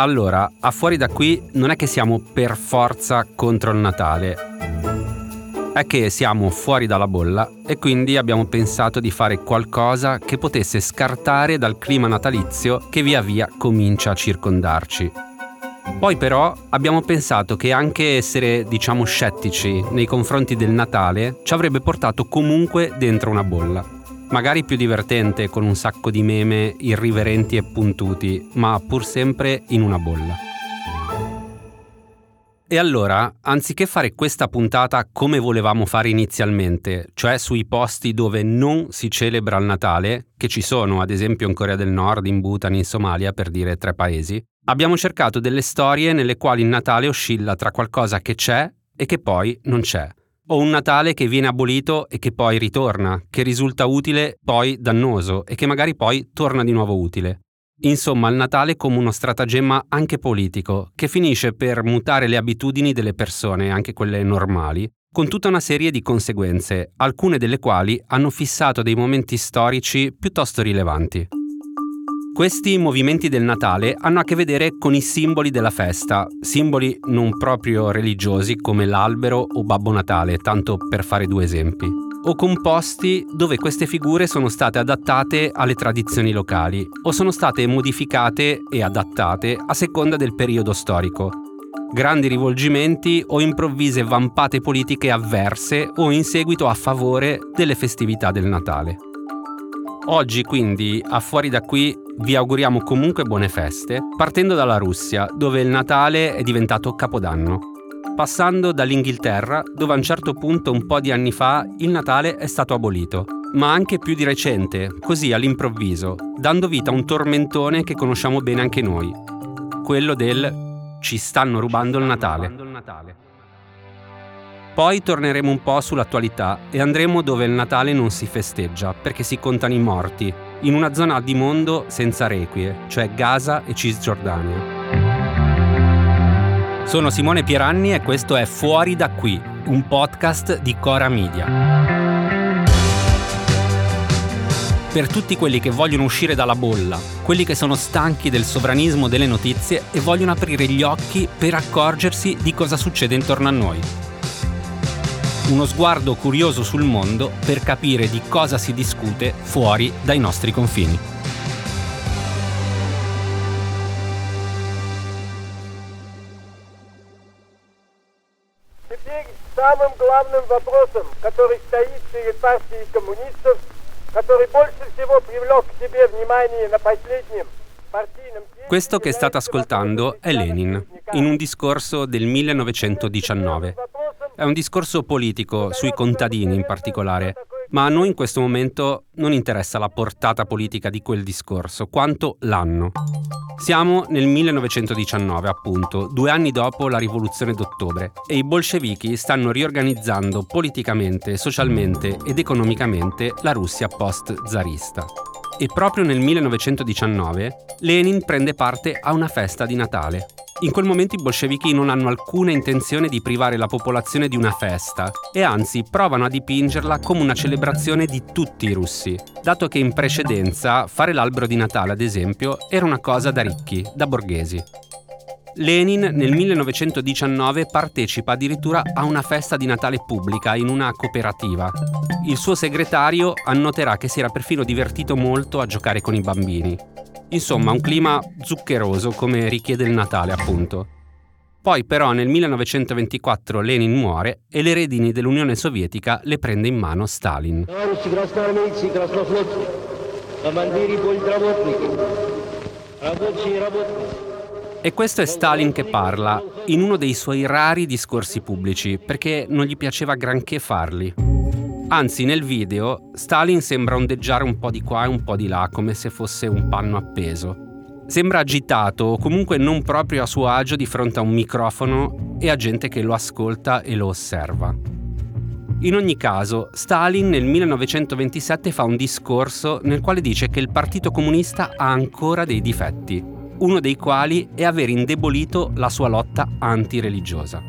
Allora, a fuori da qui non è che siamo per forza contro il Natale. È che siamo fuori dalla bolla e quindi abbiamo pensato di fare qualcosa che potesse scartare dal clima natalizio che via via comincia a circondarci. Poi però abbiamo pensato che anche essere, diciamo, scettici nei confronti del Natale ci avrebbe portato comunque dentro una bolla magari più divertente con un sacco di meme irriverenti e puntuti, ma pur sempre in una bolla. E allora, anziché fare questa puntata come volevamo fare inizialmente, cioè sui posti dove non si celebra il Natale, che ci sono ad esempio in Corea del Nord, in Bhutan, in Somalia, per dire tre paesi, abbiamo cercato delle storie nelle quali il Natale oscilla tra qualcosa che c'è e che poi non c'è o un Natale che viene abolito e che poi ritorna, che risulta utile poi dannoso e che magari poi torna di nuovo utile. Insomma, il Natale come uno stratagemma anche politico, che finisce per mutare le abitudini delle persone, anche quelle normali, con tutta una serie di conseguenze, alcune delle quali hanno fissato dei momenti storici piuttosto rilevanti. Questi movimenti del Natale hanno a che vedere con i simboli della festa, simboli non proprio religiosi come l'albero o Babbo Natale, tanto per fare due esempi, o con posti dove queste figure sono state adattate alle tradizioni locali o sono state modificate e adattate a seconda del periodo storico. Grandi rivolgimenti o improvvise vampate politiche avverse o in seguito a favore delle festività del Natale. Oggi quindi, a fuori da qui, vi auguriamo comunque buone feste, partendo dalla Russia, dove il Natale è diventato Capodanno. Passando dall'Inghilterra, dove a un certo punto, un po' di anni fa, il Natale è stato abolito, ma anche più di recente, così all'improvviso, dando vita a un tormentone che conosciamo bene anche noi, quello del ci stanno rubando il Natale. Poi torneremo un po' sull'attualità e andremo dove il Natale non si festeggia, perché si contano i morti, in una zona di mondo senza requie, cioè Gaza e Cisgiordania. Sono Simone Pieranni e questo è Fuori da qui, un podcast di Cora Media. Per tutti quelli che vogliono uscire dalla bolla, quelli che sono stanchi del sovranismo delle notizie e vogliono aprire gli occhi per accorgersi di cosa succede intorno a noi uno sguardo curioso sul mondo per capire di cosa si discute fuori dai nostri confini. самым главным вопросом, который стоит перед партией коммунистов, который больше всего привлек к себе внимание на последнем questo che state ascoltando è Lenin, in un discorso del 1919. è un discorso politico, sui contadini in particolare, ma a noi in questo momento non interessa la portata politica di quel discorso, quanto l'anno. Siamo nel 1919, appunto, due anni dopo la rivoluzione d'ottobre, e i bolscevichi stanno riorganizzando politicamente, socialmente ed economicamente la Russia post-zarista. E proprio nel 1919 Lenin prende parte a una festa di Natale, in quel momento i bolscevichi non hanno alcuna intenzione di privare la popolazione di una festa e anzi provano a dipingerla come una celebrazione di tutti i russi, dato che in precedenza fare l'albero di Natale, ad esempio, era una cosa da ricchi, da borghesi. Lenin nel 1919 partecipa addirittura a una festa di Natale pubblica in una cooperativa. Il suo segretario annoterà che si era perfino divertito molto a giocare con i bambini. Insomma, un clima zuccheroso come richiede il Natale, appunto. Poi però nel 1924 Lenin muore e le redini dell'Unione Sovietica le prende in mano Stalin. E questo è Stalin che parla in uno dei suoi rari discorsi pubblici, perché non gli piaceva granché farli. Anzi, nel video Stalin sembra ondeggiare un po' di qua e un po' di là, come se fosse un panno appeso. Sembra agitato o comunque non proprio a suo agio di fronte a un microfono e a gente che lo ascolta e lo osserva. In ogni caso, Stalin nel 1927 fa un discorso nel quale dice che il Partito Comunista ha ancora dei difetti, uno dei quali è aver indebolito la sua lotta antireligiosa.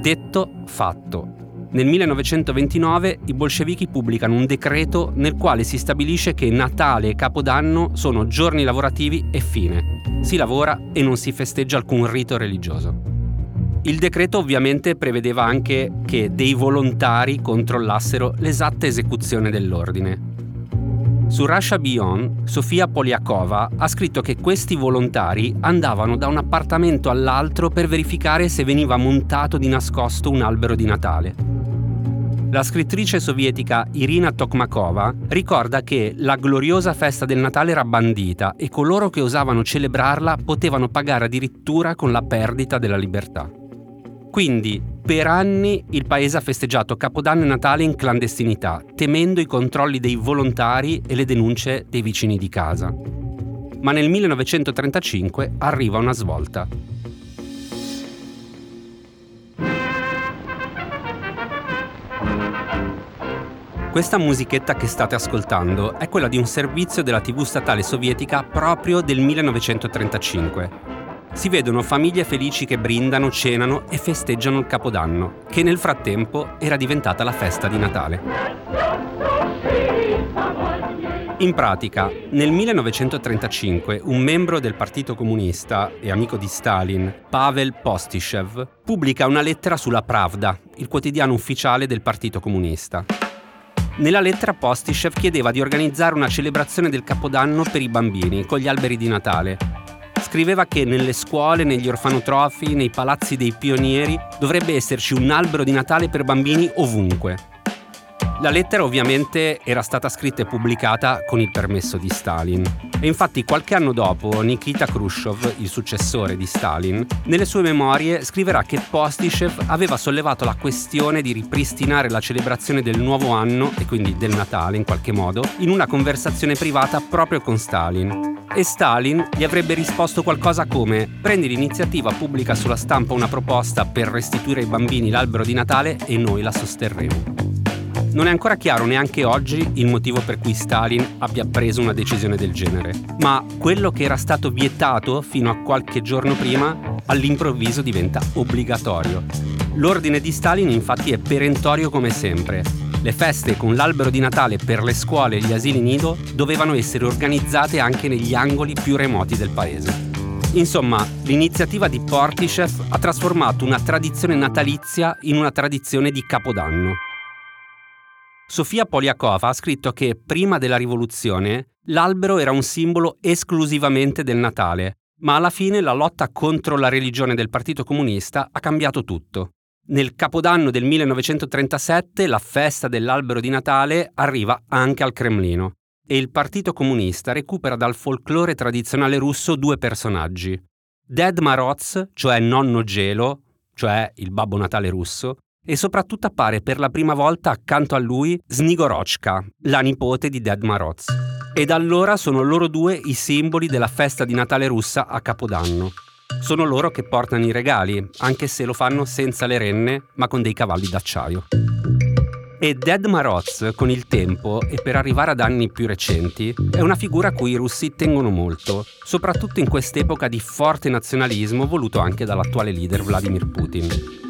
Detto, fatto Nel 1929 i bolscevichi pubblicano un decreto nel quale si stabilisce che Natale e Capodanno sono giorni lavorativi e fine. Si lavora e non si festeggia alcun rito religioso. Il decreto ovviamente prevedeva anche che dei volontari controllassero l'esatta esecuzione dell'ordine. Su Russia Beyond, Sofia Poliakova ha scritto che questi volontari andavano da un appartamento all'altro per verificare se veniva montato di nascosto un albero di Natale. La scrittrice sovietica Irina Tokmakova ricorda che la gloriosa festa del Natale era bandita e coloro che osavano celebrarla potevano pagare addirittura con la perdita della libertà. Quindi, per anni il paese ha festeggiato Capodanno e Natale in clandestinità, temendo i controlli dei volontari e le denunce dei vicini di casa. Ma nel 1935 arriva una svolta. Questa musichetta che state ascoltando è quella di un servizio della TV statale sovietica proprio del 1935. Si vedono famiglie felici che brindano, cenano e festeggiano il Capodanno, che nel frattempo era diventata la festa di Natale. In pratica, nel 1935 un membro del Partito Comunista e amico di Stalin, Pavel Postishev, pubblica una lettera sulla Pravda, il quotidiano ufficiale del Partito Comunista. Nella lettera Postishev chiedeva di organizzare una celebrazione del Capodanno per i bambini, con gli alberi di Natale. Scriveva che nelle scuole, negli orfanotrofi, nei palazzi dei pionieri dovrebbe esserci un albero di Natale per bambini ovunque. La lettera ovviamente era stata scritta e pubblicata con il permesso di Stalin. E infatti qualche anno dopo Nikita Khrushchev, il successore di Stalin, nelle sue memorie scriverà che Postishev aveva sollevato la questione di ripristinare la celebrazione del nuovo anno, e quindi del Natale in qualche modo, in una conversazione privata proprio con Stalin. E Stalin gli avrebbe risposto qualcosa come prendi l'iniziativa, pubblica sulla stampa una proposta per restituire ai bambini l'albero di Natale e noi la sosterremo. Non è ancora chiaro neanche oggi il motivo per cui Stalin abbia preso una decisione del genere, ma quello che era stato vietato fino a qualche giorno prima all'improvviso diventa obbligatorio. L'ordine di Stalin infatti è perentorio come sempre. Le feste con l'albero di Natale per le scuole e gli asili nido dovevano essere organizzate anche negli angoli più remoti del paese. Insomma, l'iniziativa di Portishev ha trasformato una tradizione natalizia in una tradizione di capodanno. Sofia Poliakova ha scritto che prima della rivoluzione l'albero era un simbolo esclusivamente del Natale, ma alla fine la lotta contro la religione del Partito Comunista ha cambiato tutto. Nel capodanno del 1937 la festa dell'albero di Natale arriva anche al Cremlino e il Partito Comunista recupera dal folklore tradizionale russo due personaggi. Ded Maroz, cioè nonno gelo, cioè il Babbo Natale russo, e soprattutto appare per la prima volta accanto a lui Snigorochka, la nipote di Ded Maroz. E da allora sono loro due i simboli della festa di Natale russa a Capodanno. Sono loro che portano i regali, anche se lo fanno senza le renne, ma con dei cavalli d'acciaio. E Ded Maroz, con il tempo e per arrivare ad anni più recenti, è una figura a cui i russi tengono molto, soprattutto in quest'epoca di forte nazionalismo voluto anche dall'attuale leader Vladimir Putin.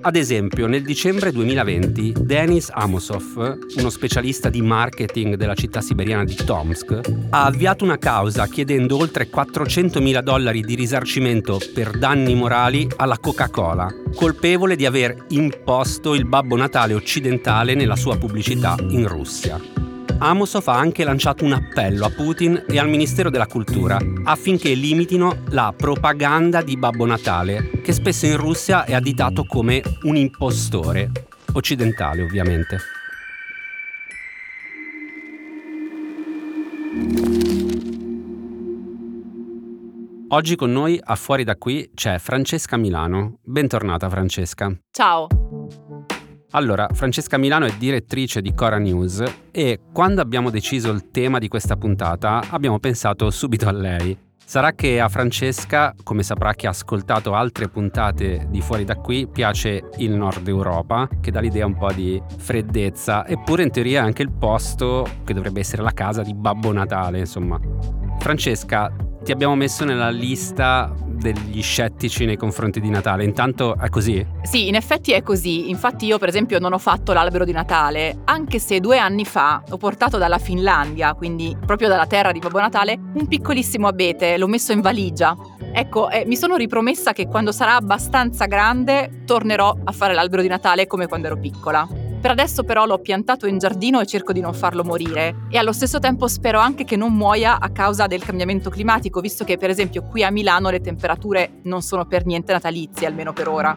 Ad esempio, nel dicembre 2020, Denis Amosov, uno specialista di marketing della città siberiana di Tomsk, ha avviato una causa chiedendo oltre 400.000 dollari di risarcimento per danni morali alla Coca-Cola, colpevole di aver imposto il Babbo Natale occidentale nella sua pubblicità in Russia. Amosov ha anche lanciato un appello a Putin e al Ministero della Cultura affinché limitino la propaganda di Babbo Natale, che spesso in Russia è additato come un impostore, occidentale ovviamente. Oggi con noi a Fuori da qui c'è Francesca Milano. Bentornata Francesca. Ciao. Allora, Francesca Milano è direttrice di Cora News e quando abbiamo deciso il tema di questa puntata abbiamo pensato subito a lei. Sarà che a Francesca, come saprà chi ha ascoltato altre puntate di Fuori da qui, piace il nord Europa, che dà l'idea un po' di freddezza, eppure in teoria è anche il posto che dovrebbe essere la casa di Babbo Natale, insomma. Francesca, ti abbiamo messo nella lista degli scettici nei confronti di Natale. Intanto è così? Sì, in effetti è così. Infatti io per esempio non ho fatto l'albero di Natale, anche se due anni fa ho portato dalla Finlandia, quindi proprio dalla terra di Babbo Natale, un piccolissimo abete, l'ho messo in valigia. Ecco, eh, mi sono ripromessa che quando sarà abbastanza grande tornerò a fare l'albero di Natale come quando ero piccola. Per adesso però l'ho piantato in giardino e cerco di non farlo morire e allo stesso tempo spero anche che non muoia a causa del cambiamento climatico, visto che per esempio qui a Milano le temperature non sono per niente natalizie, almeno per ora.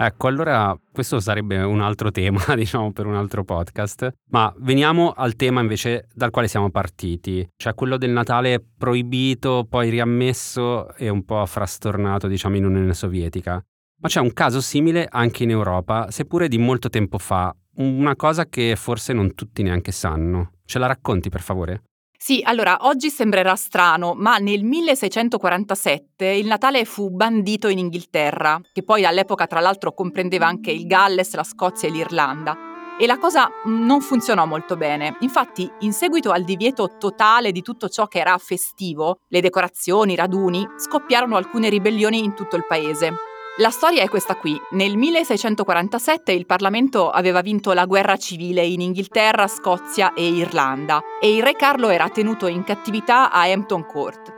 Ecco, allora questo sarebbe un altro tema, diciamo, per un altro podcast. Ma veniamo al tema invece dal quale siamo partiti, cioè quello del Natale proibito, poi riammesso e un po' frastornato, diciamo, in Unione Sovietica. Ma c'è un caso simile anche in Europa, seppure di molto tempo fa, una cosa che forse non tutti neanche sanno. Ce la racconti per favore? Sì, allora oggi sembrerà strano, ma nel 1647 il Natale fu bandito in Inghilterra, che poi all'epoca tra l'altro comprendeva anche il Galles, la Scozia e l'Irlanda. E la cosa non funzionò molto bene. Infatti, in seguito al divieto totale di tutto ciò che era festivo, le decorazioni, i raduni, scoppiarono alcune ribellioni in tutto il paese. La storia è questa qui. Nel 1647 il Parlamento aveva vinto la guerra civile in Inghilterra, Scozia e Irlanda e il re Carlo era tenuto in cattività a Hampton Court.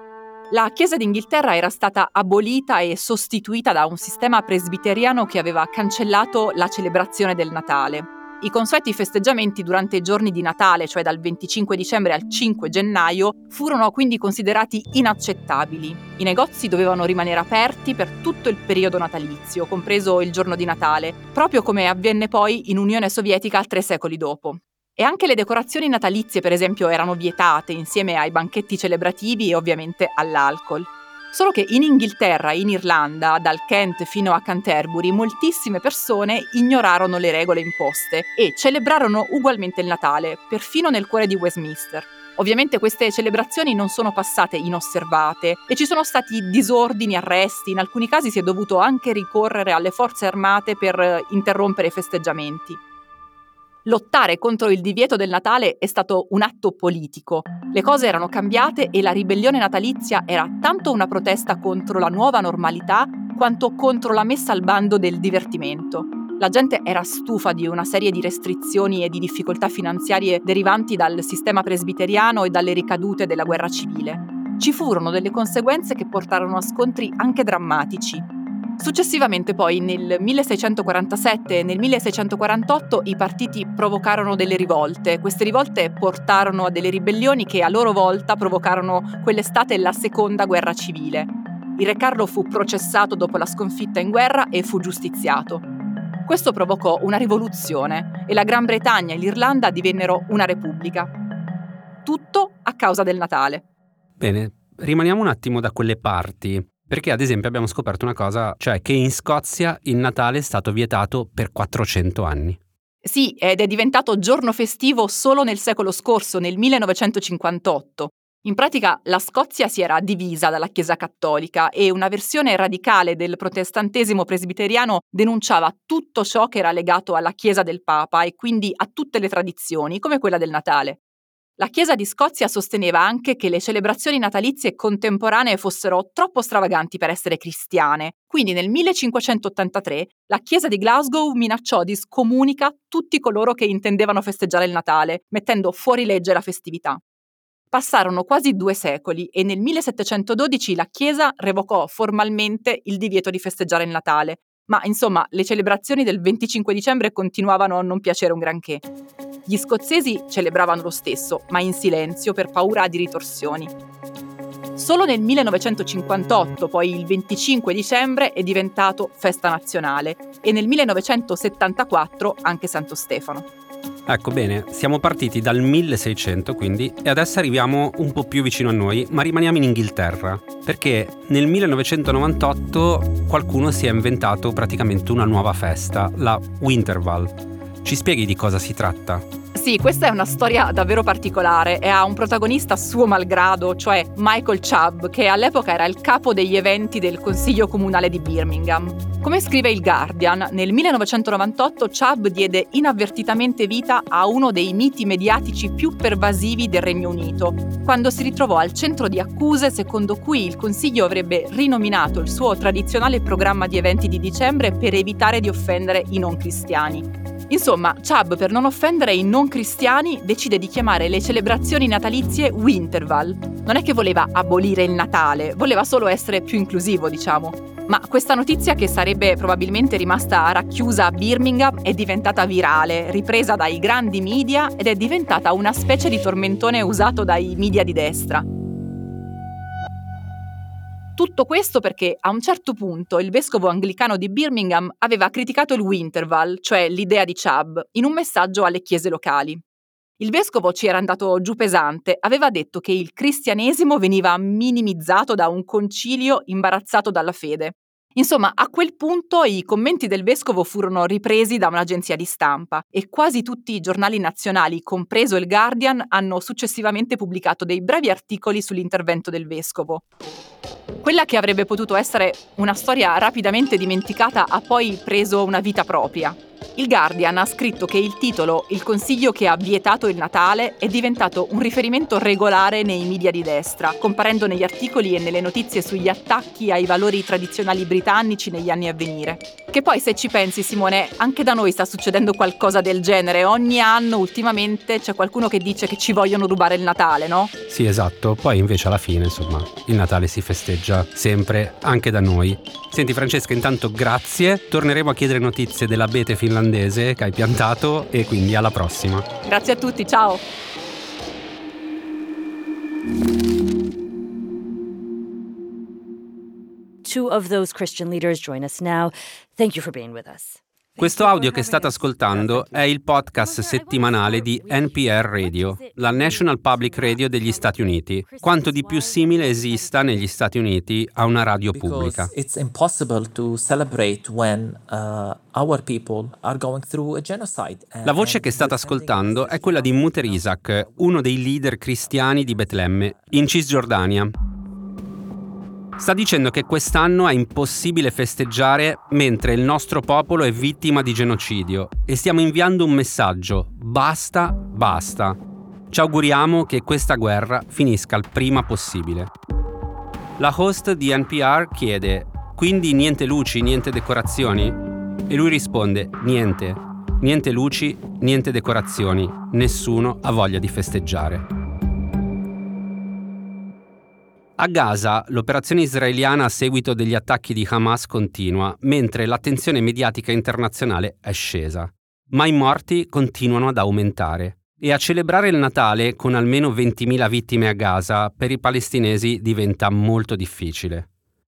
La Chiesa d'Inghilterra era stata abolita e sostituita da un sistema presbiteriano che aveva cancellato la celebrazione del Natale. I consueti festeggiamenti durante i giorni di Natale, cioè dal 25 dicembre al 5 gennaio, furono quindi considerati inaccettabili. I negozi dovevano rimanere aperti per tutto il periodo natalizio, compreso il giorno di Natale, proprio come avvenne poi in Unione Sovietica tre secoli dopo. E anche le decorazioni natalizie, per esempio, erano vietate insieme ai banchetti celebrativi e ovviamente all'alcol. Solo che in Inghilterra e in Irlanda, dal Kent fino a Canterbury, moltissime persone ignorarono le regole imposte e celebrarono ugualmente il Natale, perfino nel cuore di Westminster. Ovviamente queste celebrazioni non sono passate inosservate e ci sono stati disordini, arresti, in alcuni casi si è dovuto anche ricorrere alle forze armate per interrompere i festeggiamenti. Lottare contro il divieto del Natale è stato un atto politico. Le cose erano cambiate e la ribellione natalizia era tanto una protesta contro la nuova normalità quanto contro la messa al bando del divertimento. La gente era stufa di una serie di restrizioni e di difficoltà finanziarie derivanti dal sistema presbiteriano e dalle ricadute della guerra civile. Ci furono delle conseguenze che portarono a scontri anche drammatici. Successivamente poi nel 1647 e nel 1648 i partiti provocarono delle rivolte. Queste rivolte portarono a delle ribellioni che a loro volta provocarono quell'estate la seconda guerra civile. Il re Carlo fu processato dopo la sconfitta in guerra e fu giustiziato. Questo provocò una rivoluzione e la Gran Bretagna e l'Irlanda divennero una repubblica. Tutto a causa del Natale. Bene, rimaniamo un attimo da quelle parti. Perché ad esempio abbiamo scoperto una cosa, cioè che in Scozia il Natale è stato vietato per 400 anni. Sì, ed è diventato giorno festivo solo nel secolo scorso, nel 1958. In pratica la Scozia si era divisa dalla Chiesa cattolica e una versione radicale del protestantesimo presbiteriano denunciava tutto ciò che era legato alla Chiesa del Papa e quindi a tutte le tradizioni, come quella del Natale. La Chiesa di Scozia sosteneva anche che le celebrazioni natalizie contemporanee fossero troppo stravaganti per essere cristiane, quindi nel 1583 la Chiesa di Glasgow minacciò di scomunica tutti coloro che intendevano festeggiare il Natale, mettendo fuori legge la festività. Passarono quasi due secoli e nel 1712 la Chiesa revocò formalmente il divieto di festeggiare il Natale, ma insomma le celebrazioni del 25 dicembre continuavano a non piacere un granché. Gli scozzesi celebravano lo stesso, ma in silenzio per paura di ritorsioni. Solo nel 1958, poi il 25 dicembre, è diventato festa nazionale e nel 1974 anche Santo Stefano. Ecco bene, siamo partiti dal 1600 quindi e adesso arriviamo un po' più vicino a noi, ma rimaniamo in Inghilterra, perché nel 1998 qualcuno si è inventato praticamente una nuova festa, la Winterval. Ci spieghi di cosa si tratta? Sì, questa è una storia davvero particolare e ha un protagonista suo malgrado, cioè Michael Chubb, che all'epoca era il capo degli eventi del Consiglio Comunale di Birmingham. Come scrive il Guardian, nel 1998 Chubb diede inavvertitamente vita a uno dei miti mediatici più pervasivi del Regno Unito, quando si ritrovò al centro di accuse secondo cui il Consiglio avrebbe rinominato il suo tradizionale programma di eventi di dicembre per evitare di offendere i non cristiani. Insomma, Chubb, per non offendere i non cristiani, decide di chiamare le celebrazioni natalizie Winterval. Non è che voleva abolire il Natale, voleva solo essere più inclusivo, diciamo. Ma questa notizia, che sarebbe probabilmente rimasta racchiusa a Birmingham, è diventata virale, ripresa dai grandi media ed è diventata una specie di tormentone usato dai media di destra. Tutto questo perché a un certo punto il vescovo anglicano di Birmingham aveva criticato il Winterval, cioè l'idea di Chubb, in un messaggio alle chiese locali. Il vescovo ci era andato giù pesante, aveva detto che il cristianesimo veniva minimizzato da un concilio imbarazzato dalla fede. Insomma, a quel punto i commenti del vescovo furono ripresi da un'agenzia di stampa e quasi tutti i giornali nazionali, compreso il Guardian, hanno successivamente pubblicato dei brevi articoli sull'intervento del vescovo. Quella che avrebbe potuto essere una storia rapidamente dimenticata ha poi preso una vita propria. Il Guardian ha scritto che il titolo Il consiglio che ha vietato il Natale è diventato un riferimento regolare nei media di destra, comparendo negli articoli e nelle notizie sugli attacchi ai valori tradizionali britannici negli anni a venire. Che poi se ci pensi Simone, anche da noi sta succedendo qualcosa del genere. Ogni anno ultimamente c'è qualcuno che dice che ci vogliono rubare il Natale, no? Sì, esatto. Poi invece alla fine, insomma, il Natale si festeggia sempre, anche da noi. Senti Francesca, intanto grazie. Torneremo a chiedere notizie dell'abete finlandese che hai piantato e quindi alla prossima. Grazie a tutti, ciao. Two of those Christian leaders join us now. Thank you for being with us. Questo audio che state ascoltando è il podcast settimanale di NPR Radio, la National Public Radio degli Stati Uniti, quanto di più simile esista negli Stati Uniti a una radio pubblica. Uh. La voce che state ascoltando è quella di Muter Isaac, uno dei leader cristiani di Betlemme, in Cisgiordania, sta dicendo che quest'anno è impossibile festeggiare mentre il nostro popolo è vittima di genocidio e stiamo inviando un messaggio, basta, basta. Ci auguriamo che questa guerra finisca il prima possibile. La host di NPR chiede, quindi niente luci, niente decorazioni? E lui risponde, niente, niente luci, niente decorazioni, nessuno ha voglia di festeggiare. A Gaza l'operazione israeliana a seguito degli attacchi di Hamas continua, mentre l'attenzione mediatica internazionale è scesa. Ma i morti continuano ad aumentare. E a celebrare il Natale con almeno 20.000 vittime a Gaza per i palestinesi diventa molto difficile.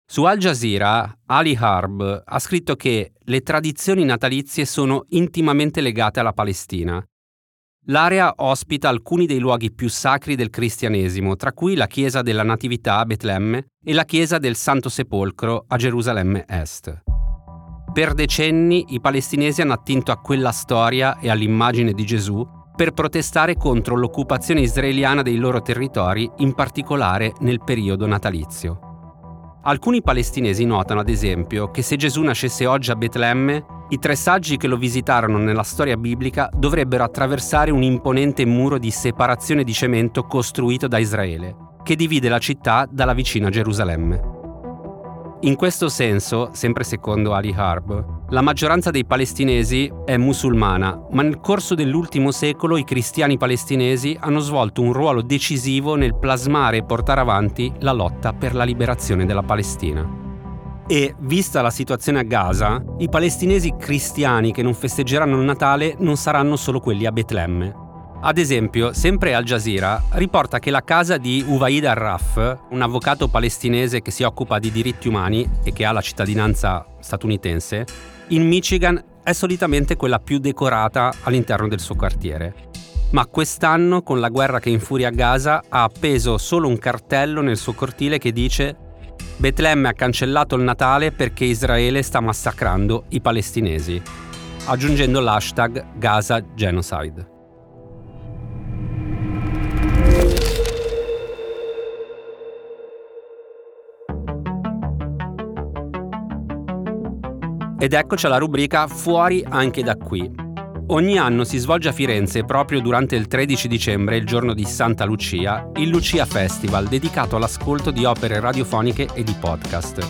Su Al Jazeera, Ali Harb ha scritto che le tradizioni natalizie sono intimamente legate alla Palestina L'area ospita alcuni dei luoghi più sacri del cristianesimo, tra cui la chiesa della Natività a Betlemme e la chiesa del Santo Sepolcro a Gerusalemme Est. Per decenni i palestinesi hanno attinto a quella storia e all'immagine di Gesù per protestare contro l'occupazione israeliana dei loro territori, in particolare nel periodo natalizio. Alcuni palestinesi notano, ad esempio, che se Gesù nascesse oggi a Betlemme, i tre saggi che lo visitarono nella storia biblica dovrebbero attraversare un imponente muro di separazione di cemento costruito da Israele, che divide la città dalla vicina Gerusalemme. In questo senso, sempre secondo Ali Harb, la maggioranza dei palestinesi è musulmana, ma nel corso dell'ultimo secolo i cristiani palestinesi hanno svolto un ruolo decisivo nel plasmare e portare avanti la lotta per la liberazione della Palestina. E, vista la situazione a Gaza, i palestinesi cristiani che non festeggeranno il Natale non saranno solo quelli a Betlemme, ad esempio, sempre Al Jazeera riporta che la casa di Uvaid Arraf, un avvocato palestinese che si occupa di diritti umani e che ha la cittadinanza statunitense, in Michigan è solitamente quella più decorata all'interno del suo quartiere. Ma quest'anno, con la guerra che infuria Gaza, ha appeso solo un cartello nel suo cortile che dice Betlemme ha cancellato il Natale perché Israele sta massacrando i palestinesi, aggiungendo l'hashtag Gaza Genocide. Ed eccoci alla rubrica Fuori anche da qui. Ogni anno si svolge a Firenze, proprio durante il 13 dicembre, il giorno di Santa Lucia, il Lucia Festival dedicato all'ascolto di opere radiofoniche e di podcast.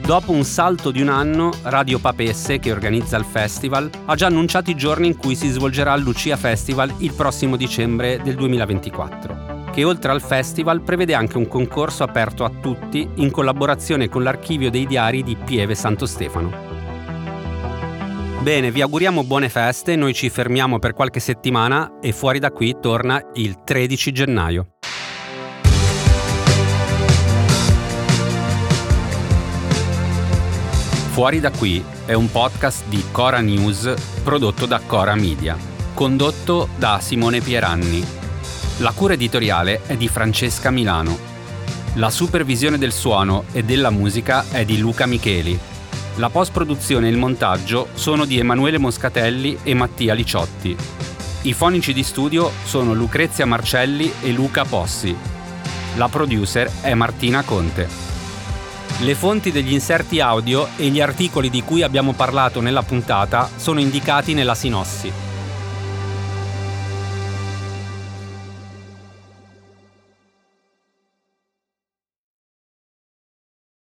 Dopo un salto di un anno, Radio Papesse, che organizza il festival, ha già annunciato i giorni in cui si svolgerà il Lucia Festival il prossimo dicembre del 2024, che oltre al festival prevede anche un concorso aperto a tutti in collaborazione con l'archivio dei diari di Pieve Santo Stefano. Bene, vi auguriamo buone feste, noi ci fermiamo per qualche settimana e fuori da qui torna il 13 gennaio. Fuori da qui è un podcast di Cora News prodotto da Cora Media, condotto da Simone Pieranni. La cura editoriale è di Francesca Milano. La supervisione del suono e della musica è di Luca Micheli. La post-produzione e il montaggio sono di Emanuele Moscatelli e Mattia Liciotti. I fonici di studio sono Lucrezia Marcelli e Luca Possi. La producer è Martina Conte. Le fonti degli inserti audio e gli articoli di cui abbiamo parlato nella puntata sono indicati nella sinossi.